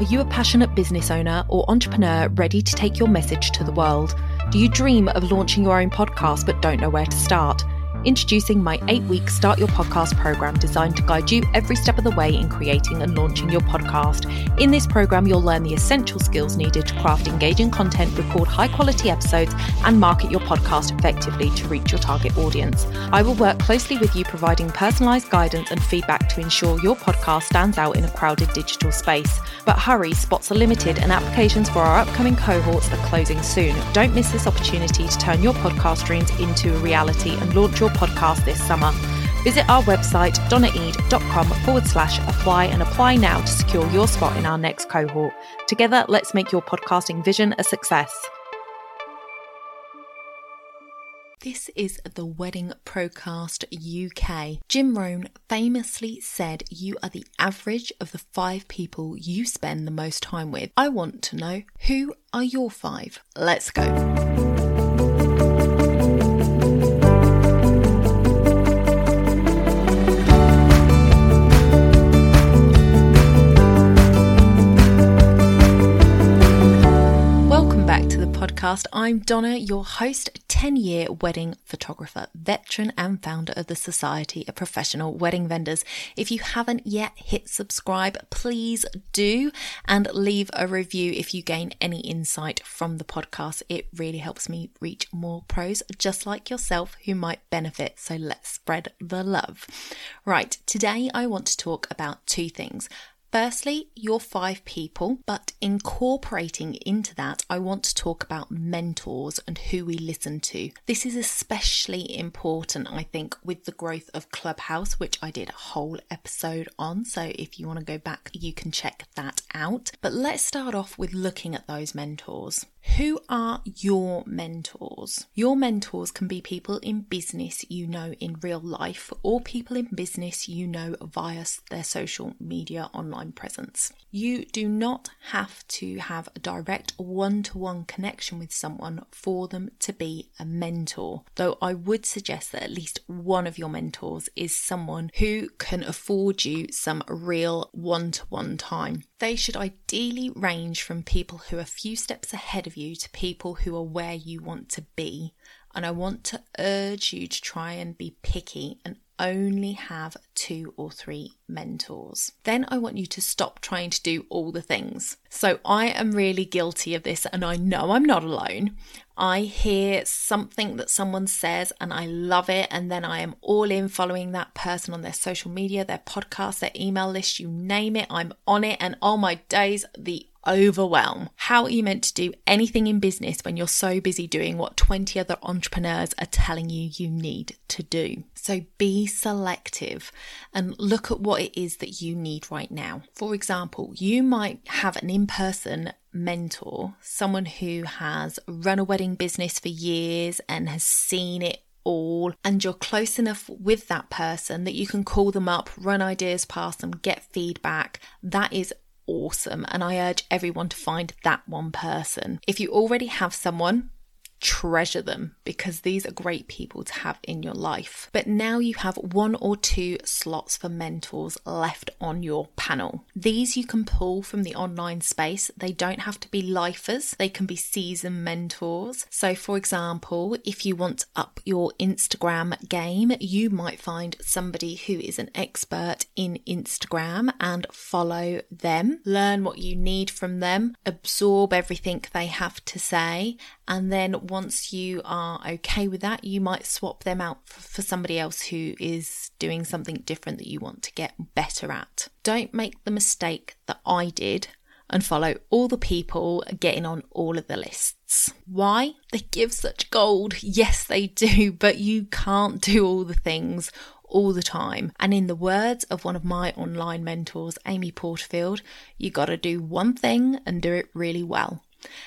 Are you a passionate business owner or entrepreneur ready to take your message to the world? Do you dream of launching your own podcast but don't know where to start? Introducing my eight week Start Your Podcast program designed to guide you every step of the way in creating and launching your podcast. In this program, you'll learn the essential skills needed to craft engaging content, record high quality episodes, and market your podcast effectively to reach your target audience. I will work closely with you, providing personalized guidance and feedback to ensure your podcast stands out in a crowded digital space. But hurry, spots are limited, and applications for our upcoming cohorts are closing soon. Don't miss this opportunity to turn your podcast dreams into a reality and launch your your podcast this summer. Visit our website, donnaeade.com forward slash apply and apply now to secure your spot in our next cohort. Together, let's make your podcasting vision a success. This is the Wedding Procast UK. Jim Rohn famously said, You are the average of the five people you spend the most time with. I want to know who are your five? Let's go. Podcast. I'm Donna, your host, 10 year wedding photographer, veteran, and founder of the Society of Professional Wedding Vendors. If you haven't yet hit subscribe, please do and leave a review if you gain any insight from the podcast. It really helps me reach more pros just like yourself who might benefit. So let's spread the love. Right, today I want to talk about two things. Firstly, your five people, but incorporating into that, I want to talk about mentors and who we listen to. This is especially important, I think, with the growth of Clubhouse, which I did a whole episode on. So if you want to go back, you can check that out. But let's start off with looking at those mentors. Who are your mentors? Your mentors can be people in business you know in real life or people in business you know via their social media online presence. You do not have to have a direct one to one connection with someone for them to be a mentor, though I would suggest that at least one of your mentors is someone who can afford you some real one to one time. They should ideally range from people who are a few steps ahead of you to people who are where you want to be. And I want to urge you to try and be picky and only have two or three mentors. Then I want you to stop trying to do all the things. So I am really guilty of this, and I know I'm not alone. I hear something that someone says and I love it, and then I am all in following that person on their social media, their podcast, their email list, you name it, I'm on it, and all my days, the overwhelm. How are you meant to do anything in business when you're so busy doing what 20 other entrepreneurs are telling you you need to do? So be selective and look at what it is that you need right now. For example, you might have an in person mentor, someone who has run a wedding business for years and has seen it all, and you're close enough with that person that you can call them up, run ideas past them, get feedback. That is awesome. And I urge everyone to find that one person. If you already have someone, treasure them because these are great people to have in your life. But now you have one or two slots for mentors left on your panel. These you can pull from the online space. They don't have to be lifers, they can be seasoned mentors. So, for example, if you want to up your Instagram game, you might find somebody who is an expert in Instagram and follow them, learn what you need from them, absorb everything they have to say, and then once you are okay with that, you might swap them out for somebody else who is doing something different that you want to get better at. Don't make the mistake that I did and follow all the people getting on all of the lists. Why? They give such gold. Yes, they do, but you can't do all the things all the time. And in the words of one of my online mentors, Amy Porterfield, you got to do one thing and do it really well.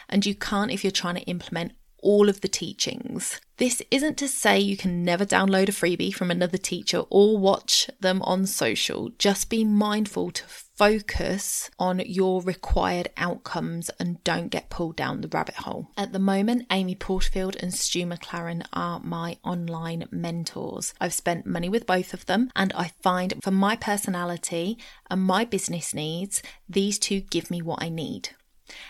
And you can't, if you're trying to implement all of the teachings. This isn't to say you can never download a freebie from another teacher or watch them on social. Just be mindful to focus on your required outcomes and don't get pulled down the rabbit hole. At the moment, Amy Porterfield and Stu McLaren are my online mentors. I've spent money with both of them, and I find for my personality and my business needs, these two give me what I need.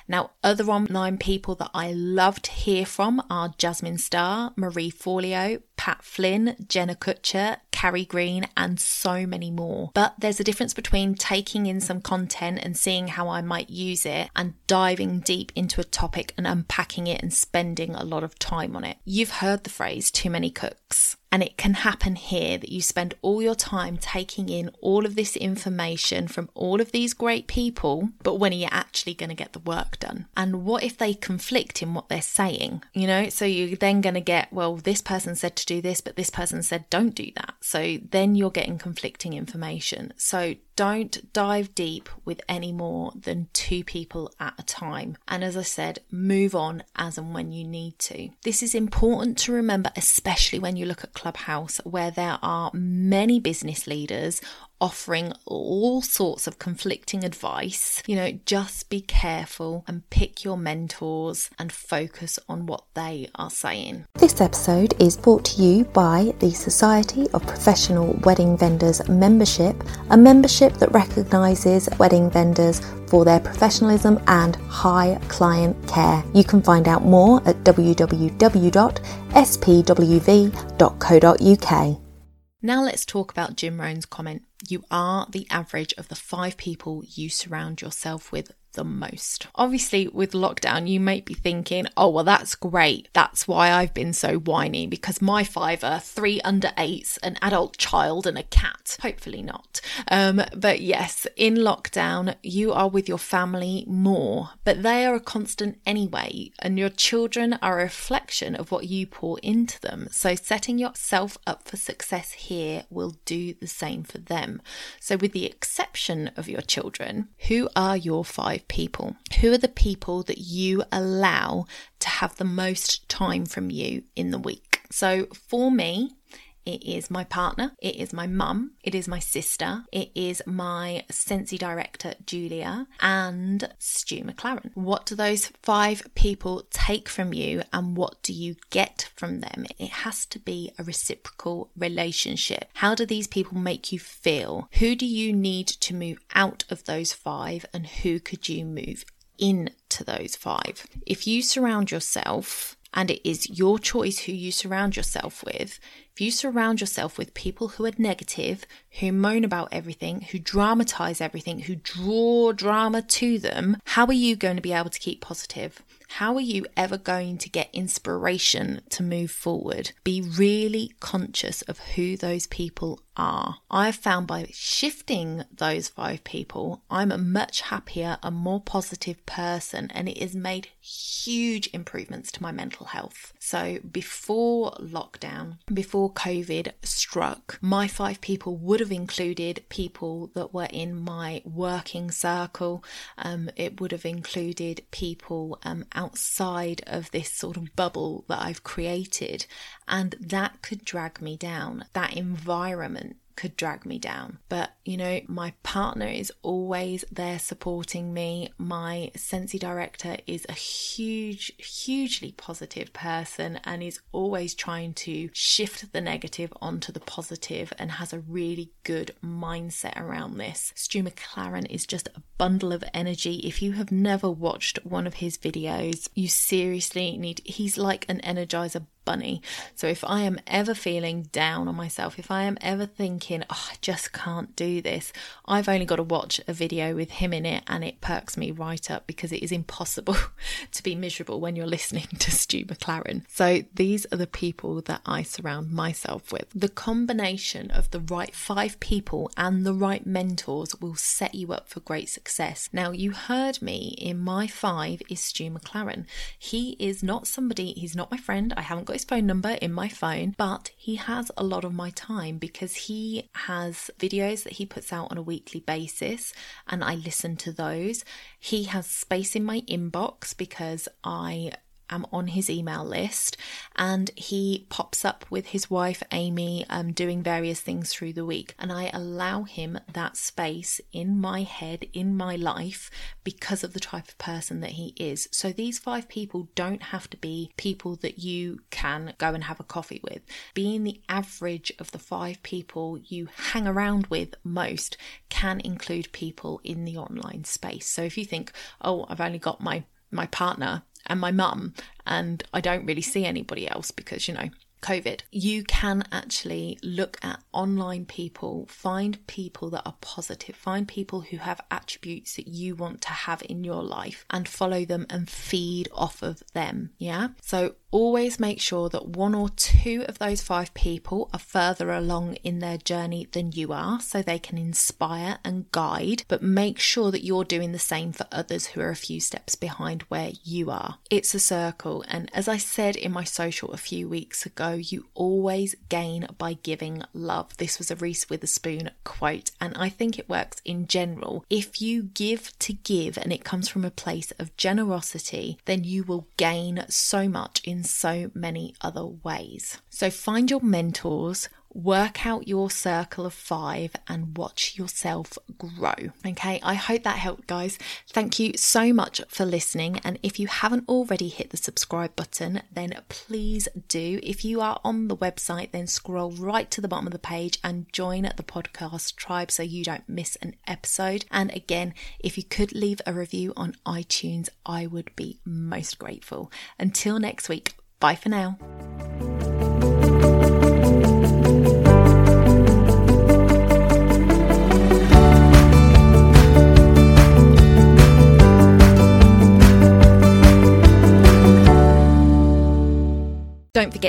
Now, other online people that I love to hear from are Jasmine Star, Marie Forleo, Pat Flynn, Jenna Kutcher, Carrie Green, and so many more. But there's a difference between taking in some content and seeing how I might use it and diving deep into a topic and unpacking it and spending a lot of time on it. You've heard the phrase too many cooks. And it can happen here that you spend all your time taking in all of this information from all of these great people, but when are you actually going to get the work done? And what if they conflict in what they're saying? You know, so you're then going to get, well, this person said to do this, but this person said don't do that. So then you're getting conflicting information. So don't dive deep with any more than two people at a time. And as I said, move on as and when you need to. This is important to remember, especially when you look at Clubhouse, where there are many business leaders offering all sorts of conflicting advice. You know, just be careful and pick your mentors and focus on what they are saying. This episode is brought to you by the Society of Professional Wedding Vendors membership, a membership that recognises wedding vendors for their professionalism and high client care. You can find out more at www.spwv.co.uk. Now let's talk about Jim Rohn's comment. You are the average of the five people you surround yourself with the most. Obviously, with lockdown, you might be thinking, oh, well, that's great. That's why I've been so whiny because my five are three under eights, an adult child, and a cat. Hopefully not. Um, but yes, in lockdown, you are with your family more, but they are a constant anyway, and your children are a reflection of what you pour into them. So setting yourself up for success here will do the same for them. So, with the exception of your children, who are your five? People? Who are the people that you allow to have the most time from you in the week? So for me, it is my partner, it is my mum, it is my sister, it is my Scentsy director, Julia, and Stu McLaren. What do those five people take from you and what do you get from them? It has to be a reciprocal relationship. How do these people make you feel? Who do you need to move out of those five and who could you move into those five? If you surround yourself and it is your choice who you surround yourself with. If you surround yourself with people who are negative, who moan about everything, who dramatize everything, who draw drama to them, how are you going to be able to keep positive? How are you ever going to get inspiration to move forward? Be really conscious of who those people are. I've found by shifting those five people, I'm a much happier and more positive person, and it has made huge improvements to my mental health. So, before lockdown, before COVID struck, my five people would have included people that were in my working circle. Um, it would have included people um, outside of this sort of bubble that I've created, and that could drag me down. That environment could drag me down. But, you know, my partner is always there supporting me. My Scentsy director is a huge, hugely positive person and is always trying to shift the negative onto the positive and has a really good mindset around this. Stu McLaren is just a bundle of energy. If you have never watched one of his videos, you seriously need, he's like an energizer bunny. So if I am ever feeling down on myself, if I am ever thinking, oh, I just can't do this, I've only got to watch a video with him in it and it perks me right up because it is impossible to be miserable when you're listening to Stu McLaren. So these are the people that I surround myself with. The combination of the right five people and the right mentors will set you up for great success. Now, you heard me in my five is Stu McLaren. He is not somebody, he's not my friend. I haven't got his phone number in my phone, but he has a lot of my time because he has videos that he puts out on a weekly basis and I listen to those. He has space in my inbox because I am on his email list and he pops up with his wife Amy um, doing various things through the week. And I allow him that space in my head, in my life, because of the type of person that he is. So these five people don't have to be people that you can go and have a coffee with. Being the average of the five people you hang around with most can include people in the online space. So if you think, oh, I've only got my my partner and my mum, and I don't really see anybody else because, you know, COVID, you can actually look at online people, find people that are positive, find people who have attributes that you want to have in your life and follow them and feed off of them. Yeah. So always make sure that one or two of those five people are further along in their journey than you are so they can inspire and guide, but make sure that you're doing the same for others who are a few steps behind where you are. It's a circle. And as I said in my social a few weeks ago, you always gain by giving love. This was a Reese Witherspoon quote, and I think it works in general. If you give to give and it comes from a place of generosity, then you will gain so much in so many other ways. So find your mentors work out your circle of five and watch yourself grow. Okay, I hope that helped, guys. Thank you so much for listening. And if you haven't already hit the subscribe button, then please do. If you are on the website, then scroll right to the bottom of the page and join the podcast tribe so you don't miss an episode. And again, if you could leave a review on iTunes, I would be most grateful. Until next week, bye for now.